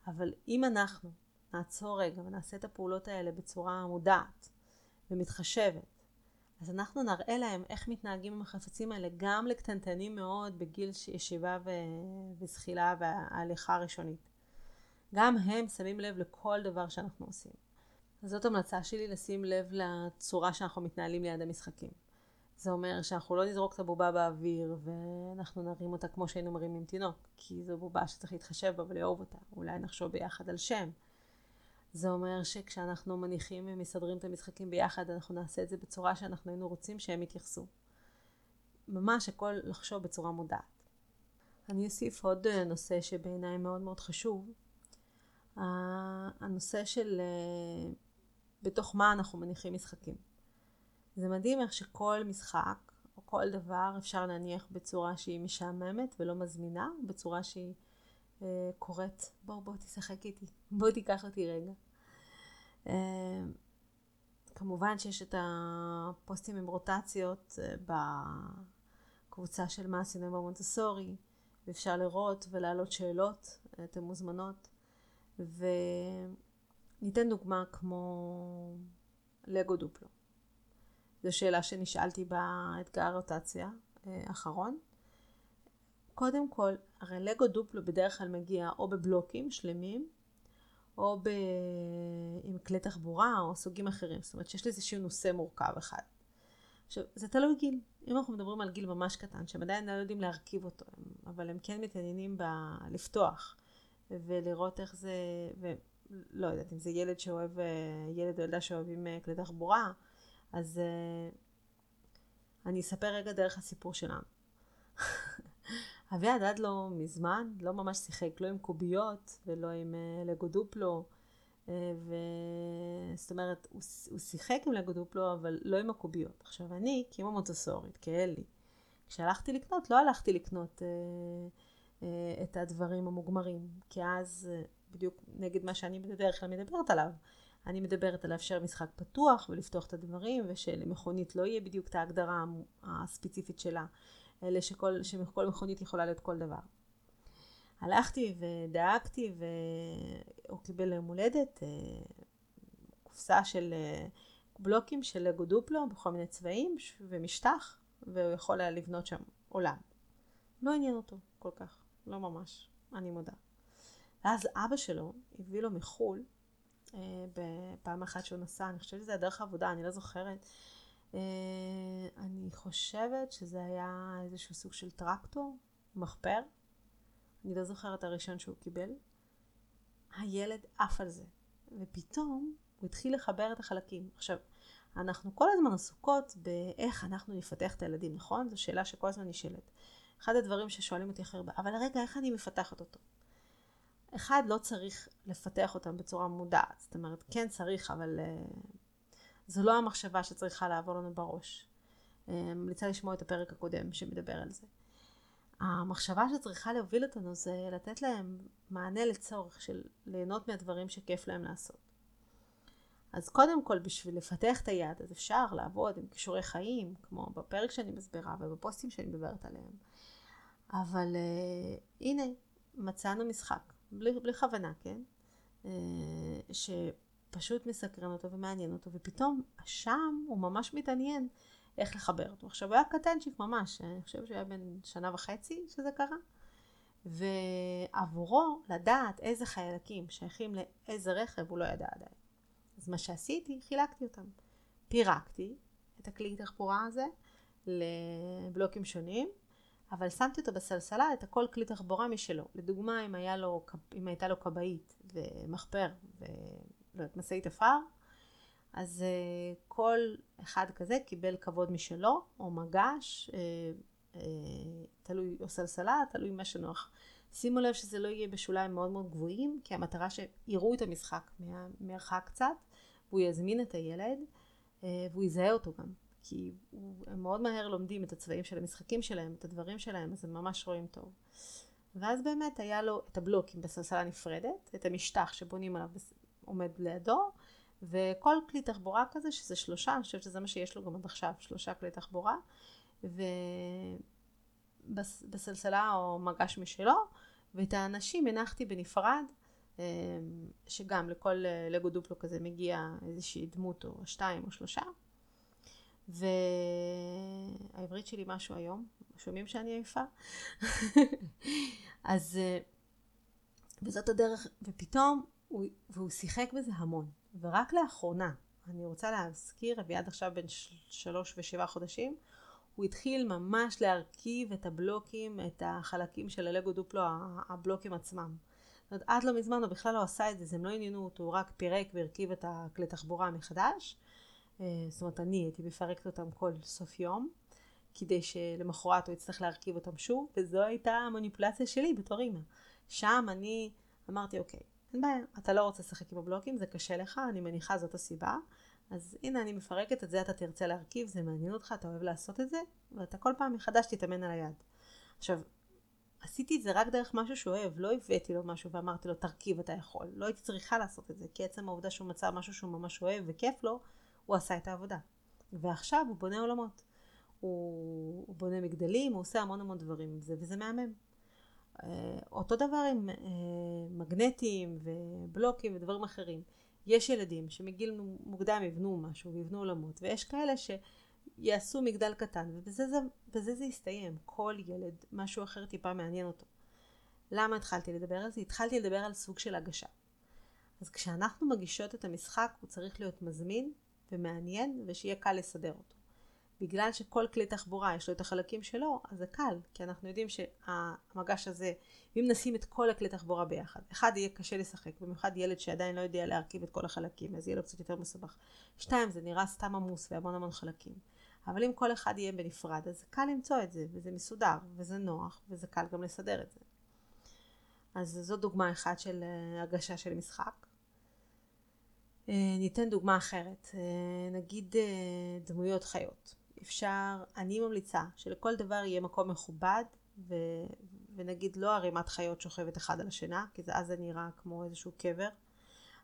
אבל אם אנחנו נעצור רגע ונעשה את הפעולות האלה בצורה מודעת ומתחשבת, אז אנחנו נראה להם איך מתנהגים עם החפצים האלה גם לקטנטנים מאוד בגיל ישיבה ו... וזחילה וההליכה הראשונית. גם הם שמים לב לכל דבר שאנחנו עושים. אז זאת המלצה שלי לשים לב לצורה שאנחנו מתנהלים ליד המשחקים. זה אומר שאנחנו לא נזרוק את הבובה באוויר ואנחנו נרים אותה כמו שהיינו מרימים תינוק, כי זו בובה שצריך להתחשב בה ולאהוב אותה. אולי נחשוב ביחד על שם. זה אומר שכשאנחנו מניחים ומסדרים את המשחקים ביחד, אנחנו נעשה את זה בצורה שאנחנו היינו רוצים שהם יתייחסו. ממש הכל לחשוב בצורה מודעת. אני אוסיף עוד אה, נושא שבעיניי מאוד מאוד חשוב. הנושא של אה, בתוך מה אנחנו מניחים משחקים. זה מדהים איך שכל משחק או כל דבר אפשר להניח בצורה שהיא משעממת ולא מזמינה, בצורה שהיא אה, קוראת בוא בוא תשחק איתי, בוא תיקח אותי רגע. אה, כמובן שיש את הפוסטים עם רוטציות אה, בקבוצה של מה עשינו במונטסורי. ואפשר לראות ולהעלות שאלות, אתן מוזמנות. וניתן דוגמה כמו לגו דופלו. זו שאלה שנשאלתי באתגר הרוטציה האחרון. קודם כל, הרי לגו דופלו בדרך כלל מגיע או בבלוקים שלמים, או ב... עם כלי תחבורה או סוגים אחרים. זאת אומרת שיש לזה איזשהו נושא מורכב אחד. עכשיו, זה תלוי גיל. אם אנחנו מדברים על גיל ממש קטן, שהם עדיין לא יודעים להרכיב אותו, אבל הם כן מתעניינים בלפתוח ולראות איך זה, ולא יודעת, אם זה ילד שאוהב, ילד או ילדה שאוהבים אה, כלי תחבורה, אז uh, אני אספר רגע דרך הסיפור שלנו. אביעד עד לא מזמן לא ממש שיחק, לא עם קוביות ולא עם uh, לגו דופלו. ו... זאת אומרת, הוא, הוא שיחק עם לגו דופלו, אבל לא עם הקוביות. עכשיו, אני, כאימא מונטסורית, כאלי, כשהלכתי לקנות, לא הלכתי לקנות אה, אה, את הדברים המוגמרים, כי אז, אה, בדיוק נגד מה שאני בדרך כלל מדברת עליו, אני מדברת על לאפשר משחק פתוח ולפתוח את הדברים, ושלמכונית לא יהיה בדיוק את ההגדרה הספציפית שלה, אלא שכל, שכל מכונית יכולה להיות כל דבר. הלכתי ודאגתי והוא קיבל יום הולדת אה, קופסה של אה, בלוקים של לגו דופלו בכל מיני צבעים ומשטח והוא יכול היה לבנות שם עולם. לא עניין אותו כל כך, לא ממש, אני מודה. ואז אבא שלו הביא לו מחו"ל, אה, בפעם אחת שהוא נסע, אני חושבת שזה היה דרך עבודה, אני לא זוכרת. אני חושבת שזה היה איזשהו סוג של טרקטור, מחפר, אני לא זוכרת הראשון שהוא קיבל. הילד עף על זה, ופתאום הוא התחיל לחבר את החלקים. עכשיו, אנחנו כל הזמן עסוקות באיך אנחנו נפתח את הילדים, נכון? זו שאלה שכל הזמן נשאלת. אחד הדברים ששואלים אותי הרבה, אבל רגע, איך אני מפתחת אותו? אחד, לא צריך לפתח אותם בצורה מודעת. זאת אומרת, כן צריך, אבל uh, זו לא המחשבה שצריכה לעבור לנו בראש. אני אה, ממליצה לשמוע את הפרק הקודם שמדבר על זה. המחשבה שצריכה להוביל אותנו זה לתת להם מענה לצורך של ליהנות מהדברים שכיף להם לעשות. אז קודם כל בשביל לפתח את היד אז אפשר לעבוד עם כישורי חיים כמו בפרק שאני מסבירה ובפוסטים שאני מדברת עליהם. אבל uh, הנה מצאנו משחק בלי, בלי כוונה כן uh, שפשוט מסקרן אותו ומעניין אותו ופתאום שם הוא ממש מתעניין איך לחבר אותו. עכשיו, הוא היה קטנצ'יק ממש, אני חושבת שהוא היה בן שנה וחצי שזה קרה. ועבורו לדעת איזה חלקים שייכים לאיזה רכב הוא לא ידע עדיין. אז מה שעשיתי, חילקתי אותם. פירקתי את הכלי תחבורה הזה לבלוקים שונים, אבל שמתי אותו בסלסלה את הכל כלי תחבורה משלו. לדוגמה, אם, לו, אם הייתה לו כבאית ומחפר ומשאית עפר, אז uh, כל אחד כזה קיבל כבוד משלו, או מגש, uh, uh, תלוי, או סלסלה, תלוי מה שנוח. שימו לב שזה לא יהיה בשוליים מאוד מאוד גבוהים, כי המטרה שיראו את המשחק מרחק קצת, והוא יזמין את הילד, uh, והוא יזהה אותו גם. כי הם מאוד מהר לומדים את הצבעים של המשחקים שלהם, את הדברים שלהם, אז הם ממש רואים טוב. ואז באמת היה לו את הבלוקים בסלסלה נפרדת, את המשטח שבונים עליו עומד לידו, וכל כלי תחבורה כזה, שזה שלושה, אני חושבת שזה מה שיש לו גם עד עכשיו, שלושה כלי תחבורה, ובסלסלה או מגש משלו, ואת האנשים הנחתי בנפרד, אמ, שגם לכל אה, לגו דופלו כזה מגיע איזושהי דמות או שתיים או שלושה. והעברית שלי משהו היום, שומעים שאני עייפה? אז, אה, וזאת הדרך, ופתאום, הוא, והוא שיחק בזה המון. ורק לאחרונה, אני רוצה להזכיר, אביעד עכשיו בן שלוש ושבעה חודשים, הוא התחיל ממש להרכיב את הבלוקים, את החלקים של הלגו דופלו, הבלוקים עצמם. זאת אומרת, עד לא מזמן הוא בכלל לא עשה את זה, הם לא עניינו אותו, הוא רק פירק והרכיב את הכלי תחבורה מחדש. אה, זאת אומרת, אני הייתי מפרקת אותם כל סוף יום, כדי שלמחרת הוא יצטרך להרכיב אותם שוב, וזו הייתה המניפולציה שלי בתור אימא. שם אני אמרתי, אוקיי, אין בעיה, אתה לא רוצה לשחק עם הבלוקים, זה קשה לך, אני מניחה זאת הסיבה. אז הנה אני מפרקת את זה, אתה תרצה להרכיב, זה מעניין אותך, אתה אוהב לעשות את זה, ואתה כל פעם מחדש תתאמן על היד. עכשיו, עשיתי את זה רק דרך משהו שהוא אוהב, לא הבאתי לו משהו ואמרתי לו תרכיב אתה יכול, לא הייתי צריכה לעשות את זה, כי עצם העובדה שהוא מצא משהו שהוא ממש אוהב וכיף לו, הוא עשה את העבודה. ועכשיו הוא בונה עולמות. הוא, הוא בונה מגדלים, הוא עושה המון המון דברים עם זה, וזה מהמם. אה, אותו דבר עם אה, מגנטים ובלוקים ודברים אחרים. יש ילדים שמגיל מוקדם יבנו משהו ויבנו עולמות, ויש כאלה שיעשו מגדל קטן, ובזה זה, זה יסתיים. כל ילד, משהו אחר טיפה מעניין אותו. למה התחלתי לדבר על זה? התחלתי לדבר על סוג של הגשה. אז כשאנחנו מגישות את המשחק, הוא צריך להיות מזמין ומעניין, ושיהיה קל לסדר אותו. בגלל שכל כלי תחבורה יש לו את החלקים שלו, אז זה קל, כי אנחנו יודעים שהמגש הזה, אם נשים את כל הכלי תחבורה ביחד, אחד יהיה קשה לשחק, במיוחד ילד שעדיין לא יודע להרכיב את כל החלקים, אז יהיה לו קצת יותר מסובך. שתיים, זה נראה סתם עמוס והמון המון חלקים. אבל אם כל אחד יהיה בנפרד, אז קל למצוא את זה, וזה מסודר, וזה נוח, וזה קל גם לסדר את זה. אז זו דוגמה אחת של אה, הגשה של משחק. אה, ניתן דוגמה אחרת, אה, נגיד דמויות חיות. אפשר, אני ממליצה שלכל דבר יהיה מקום מכובד ו, ונגיד לא ערימת חיות שוכבת אחד על השינה, כי אז זה נראה כמו איזשהו קבר,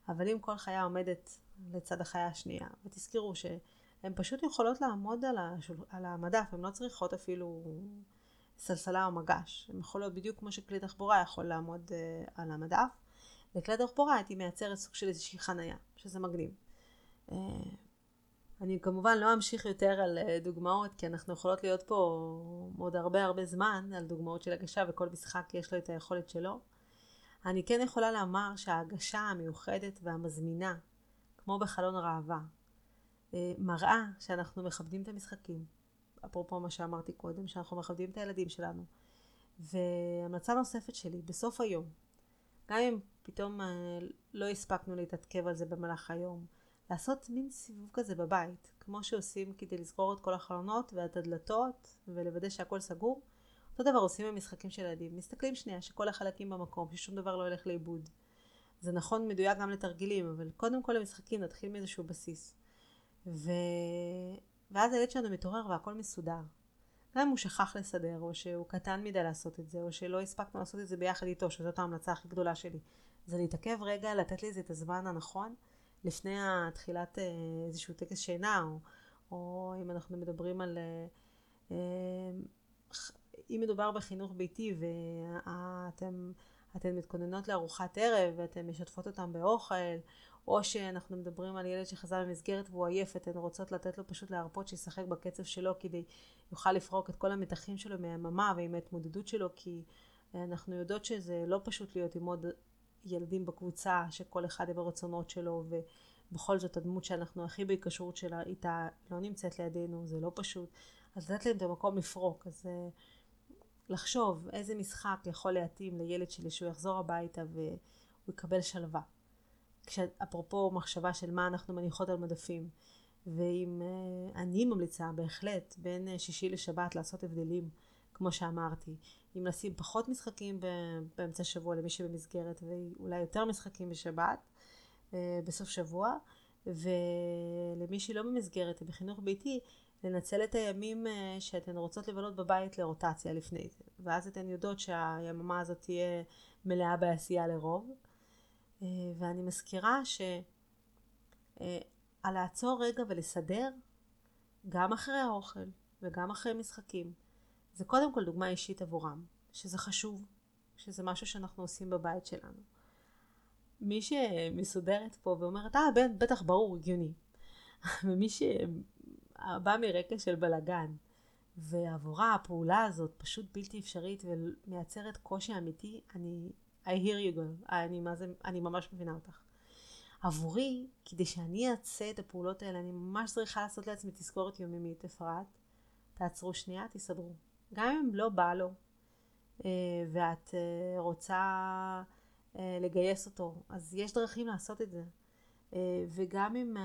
אבל אם כל חיה עומדת לצד החיה השנייה, ותזכרו שהן פשוט יכולות לעמוד על, השול, על המדף, הן לא צריכות אפילו סלסלה או מגש, הן יכולות בדיוק כמו שכלי תחבורה יכול לעמוד uh, על המדף. לכלי תחבורה הייתי מייצרת סוג של איזושהי חנייה, שזה מגניב. Uh, אני כמובן לא אמשיך יותר על אה, דוגמאות, כי אנחנו יכולות להיות פה עוד הרבה הרבה זמן על דוגמאות של הגשה, וכל משחק יש לו את היכולת שלו. אני כן יכולה לומר שההגשה המיוחדת והמזמינה, כמו בחלון ראווה, אה, מראה שאנחנו מכבדים את המשחקים. אפרופו מה שאמרתי קודם, שאנחנו מכבדים את הילדים שלנו. והמלצה נוספת שלי, בסוף היום, גם אם פתאום אה, לא הספקנו להתעדכב על זה במהלך היום, לעשות מין סיבוב כזה בבית, כמו שעושים כדי לסגור את כל החלונות ואת הדלתות ולוודא שהכל סגור. אותו דבר עושים במשחקים של ילדים. מסתכלים שנייה שכל החלקים במקום, ששום דבר לא ילך לאיבוד. זה נכון מדויק גם לתרגילים, אבל קודם כל למשחקים נתחיל מאיזשהו בסיס. ו... ואז הילד שלנו מתעורר והכל מסודר. גם אם הוא שכח לסדר, או שהוא קטן מדי לעשות את זה, או שלא הספקנו לעשות את זה ביחד איתו, שזאת ההמלצה הכי גדולה שלי. זה להתעכב רגע, לתת לי את הזמן הנכון, לפני תחילת אה, איזשהו טקס שינה, או, או אם אנחנו מדברים על... אה, אה, אם מדובר בחינוך ביתי ואתם אתן מתכוננות לארוחת ערב ואתן משתפות אותם באוכל, או שאנחנו מדברים על ילד שחזר במסגרת והוא עייף, אתן רוצות לתת לו פשוט להרפות שישחק בקצב שלו כדי יוכל לפרוק את כל המתחים שלו מהיממה ועם ההתמודדות שלו, כי אנחנו יודעות שזה לא פשוט להיות עם עוד ילדים בקבוצה, שכל אחד עם הרצונות שלו, ובכל זאת הדמות שאנחנו הכי בהיקשרות שלה איתה לא נמצאת לידינו, זה לא פשוט. אז לתת להם את המקום לפרוק. אז uh, לחשוב איזה משחק יכול להתאים לילד שלי שהוא יחזור הביתה והוא יקבל שלווה. אפרופו מחשבה של מה אנחנו מניחות על מדפים. ואם uh, אני ממליצה בהחלט בין uh, שישי לשבת לעשות הבדלים, כמו שאמרתי, אם לשים פחות משחקים באמצע שבוע למי שבמסגרת ואולי יותר משחקים בשבת, אה, בסוף שבוע, ולמי שהיא לא במסגרת, בחינוך ביתי, לנצל את הימים אה, שאתן רוצות לבלות בבית לרוטציה לפני זה. ואז אתן יודעות שהיממה הזאת תהיה מלאה בעשייה לרוב. אה, ואני מזכירה שעל לעצור רגע ולסדר, גם אחרי האוכל וגם אחרי משחקים, זה קודם כל דוגמה אישית עבורם, שזה חשוב, שזה משהו שאנחנו עושים בבית שלנו. מי שמסודרת פה ואומרת, אה, בטח ברור, הגיוני. ומי שבא מרקע של בלאגן, ועבורה הפעולה הזאת פשוט בלתי אפשרית ומייצרת קושי אמיתי, אני, I hear you go, אני, זה, אני ממש מבינה אותך. עבורי, כדי שאני אעשה את הפעולות האלה, אני ממש צריכה לעשות לעצמי תזכורת יומיומית, אפרת. תעצרו שנייה, תסדרו. גם אם לא בא לו אה, ואת אה, רוצה אה, לגייס אותו, אז יש דרכים לעשות את זה. וגם אם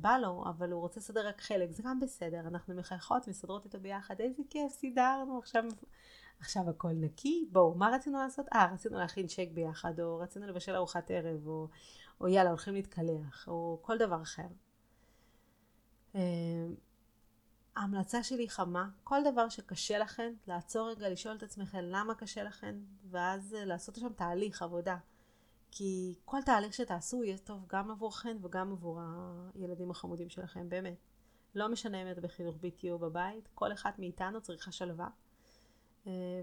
בא לו, אבל הוא רוצה לסדר רק חלק, זה גם בסדר. אנחנו מחייכות, מסדרות איתו ביחד, איזה כיף, סידרנו, עכשיו, עכשיו הכל נקי. בואו, מה רצינו לעשות? אה, רצינו להכין צ'ק ביחד, או רצינו לבשל ארוחת ערב, או, או יאללה, הולכים להתקלח, או כל דבר אחר. ההמלצה שלי חמה, כל דבר שקשה לכן, לעצור רגע, לשאול את עצמכם למה קשה לכן, ואז אה, לעשות שם תהליך, עבודה. כי כל תהליך שתעשו יהיה טוב גם עבורכן וגם עבור הילדים החמודים שלכם, באמת. לא משנה אם את בחינוך ביתי או בבית, כל אחת מאיתנו צריכה שלווה.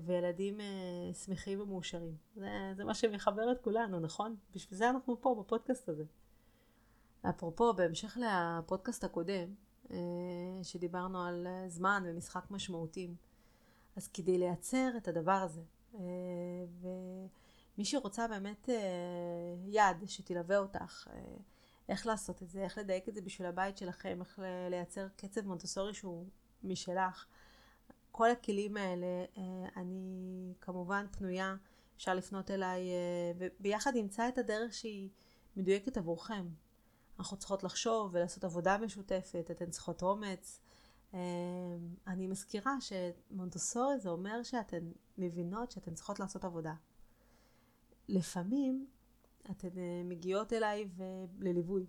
וילדים שמחים ומאושרים. זה, זה מה שמחבר את כולנו, נכון? בשביל זה אנחנו פה בפודקאסט הזה. אפרופו, בהמשך לפודקאסט הקודם, שדיברנו על זמן ומשחק משמעותיים, אז כדי לייצר את הדבר הזה, ומי שרוצה באמת יד שתלווה אותך, איך לעשות את זה, איך לדייק את זה בשביל הבית שלכם, איך לייצר קצב מונטסורי שהוא משלך. כל הכלים האלה, אה, אני כמובן פנויה, אפשר לפנות אליי, אה, וביחד נמצא את הדרך שהיא מדויקת עבורכם. אנחנו צריכות לחשוב ולעשות עבודה משותפת, אתן צריכות אומץ. אה, אני מזכירה שמונטסורי זה אומר שאתן מבינות שאתן צריכות לעשות עבודה. לפעמים אתן מגיעות אליי לליווי,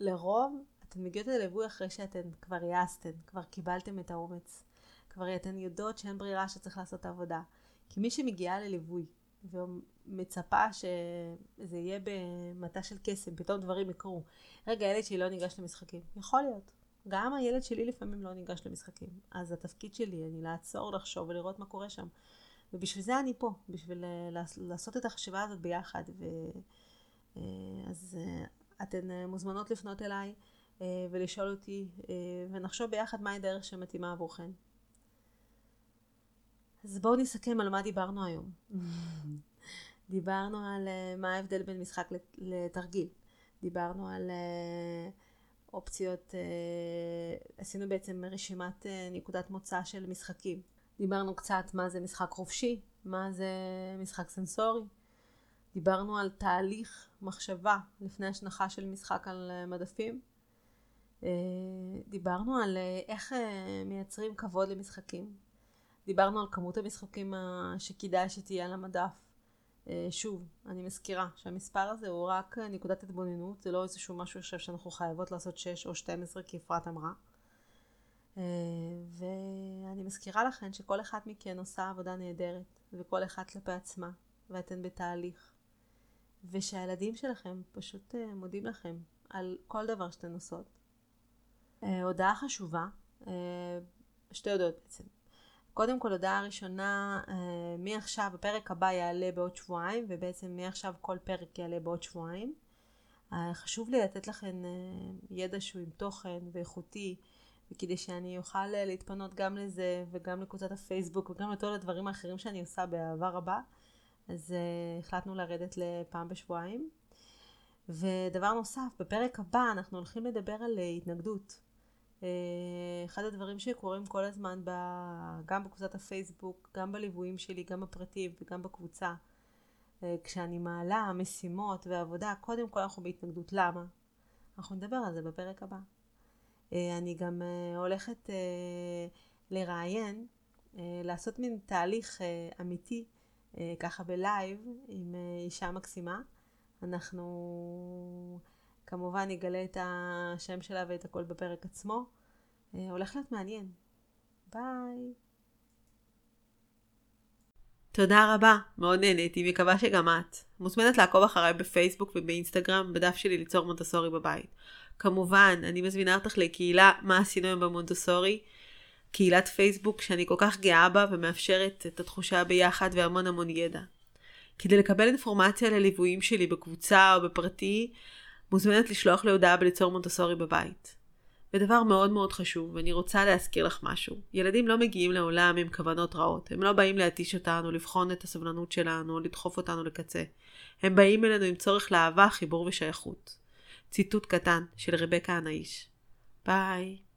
ולרוב אתן מגיעות לליווי אחרי שאתן כבר יעסתן, כבר קיבלתם את האומץ, כבר אתן יודעות שאין ברירה שצריך לעשות את העבודה. כי מי שמגיעה לליווי ומצפה שזה יהיה במטה של קסם, פתאום דברים יקרו. רגע, הילד שלי לא ניגש למשחקים. יכול להיות. גם הילד שלי לפעמים לא ניגש למשחקים. אז התפקיד שלי, אני לעצור, לחשוב ולראות מה קורה שם. ובשביל זה אני פה, בשביל אה, לעשות את החשיבה הזאת ביחד. ו... אה, אז אה, אתן מוזמנות לפנות אליי ולשאול אותי, ונחשוב ביחד מהי דרך שמתאימה עבורכן. אז בואו נסכם על מה דיברנו היום. דיברנו על מה ההבדל בין משחק לתרגיל. דיברנו על אופציות, עשינו בעצם רשימת נקודת מוצא של משחקים. דיברנו קצת מה זה משחק חופשי, מה זה משחק סנסורי. דיברנו על תהליך מחשבה לפני השנחה של משחק על אה, מדפים. אה, דיברנו על אה, איך מייצרים כבוד למשחקים. דיברנו על כמות המשחקים שכדאי שתהיה על המדף. שוב, אני מזכירה שהמספר הזה הוא רק נקודת התבוננות, זה לא איזשהו משהו עכשיו שאנחנו חייבות לעשות 6 או 12 כי אפרת אמרה. אה, ואני מזכירה לכם שכל אחת מכן עושה עבודה נהדרת, וכל אחת כלפי עצמה, ואתן בתהליך. ושהילדים שלכם פשוט אה, מודים לכם על כל דבר שאתן עושות. אה, הודעה חשובה, שתי הודעות בעצם. קודם כל, הודעה ראשונה, מעכשיו, הפרק הבא יעלה בעוד שבועיים, ובעצם מעכשיו כל פרק יעלה בעוד שבועיים. חשוב לי לתת לכם ידע שהוא עם תוכן ואיכותי. וכדי שאני אוכל אה, להתפנות גם לזה וגם לקבוצת הפייסבוק וגם לכל הדברים האחרים שאני עושה בעבר הבא, אז החלטנו לרדת לפעם בשבועיים. ודבר נוסף, בפרק הבא אנחנו הולכים לדבר על התנגדות. אחד הדברים שקורים כל הזמן ב... גם בקבוצת הפייסבוק, גם בליוויים שלי, גם בפרטים וגם בקבוצה, uh, כשאני מעלה משימות ועבודה, קודם כל אנחנו בהתנגדות. למה? אנחנו נדבר על זה בפרק הבא. אה, אני גם אה, הולכת אה, לראיין, לעשות מין תהליך אמיתי, ככה ב live, עם אישה מקסימה. אנחנו כמובן נגלה את השם שלה ואת הכל בפרק עצמו. הולך להיות מעניין. ביי. תודה רבה, מאוד נהניתי, מקווה שגם את. מוזמנת לעקוב אחריי בפייסבוק ובאינסטגרם, בדף שלי ליצור מונטסורי בבית. כמובן, אני מזמינה אותך לקהילה מה עשינו היום במונטסורי, קהילת פייסבוק שאני כל כך גאה בה ומאפשרת את התחושה ביחד והמון המון ידע. כדי לקבל אינפורמציה לליוויים שלי בקבוצה או בפרטי, מוזמנת לשלוח לי הודעה בליצור מונטסורי בבית. ודבר מאוד מאוד חשוב, ואני רוצה להזכיר לך משהו. ילדים לא מגיעים לעולם עם כוונות רעות. הם לא באים להתיש אותנו, לבחון את הסבלנות שלנו, לדחוף אותנו לקצה. הם באים אלינו עם צורך לאהבה, חיבור ושייכות. ציטוט קטן של רבקה הנאיש. ביי.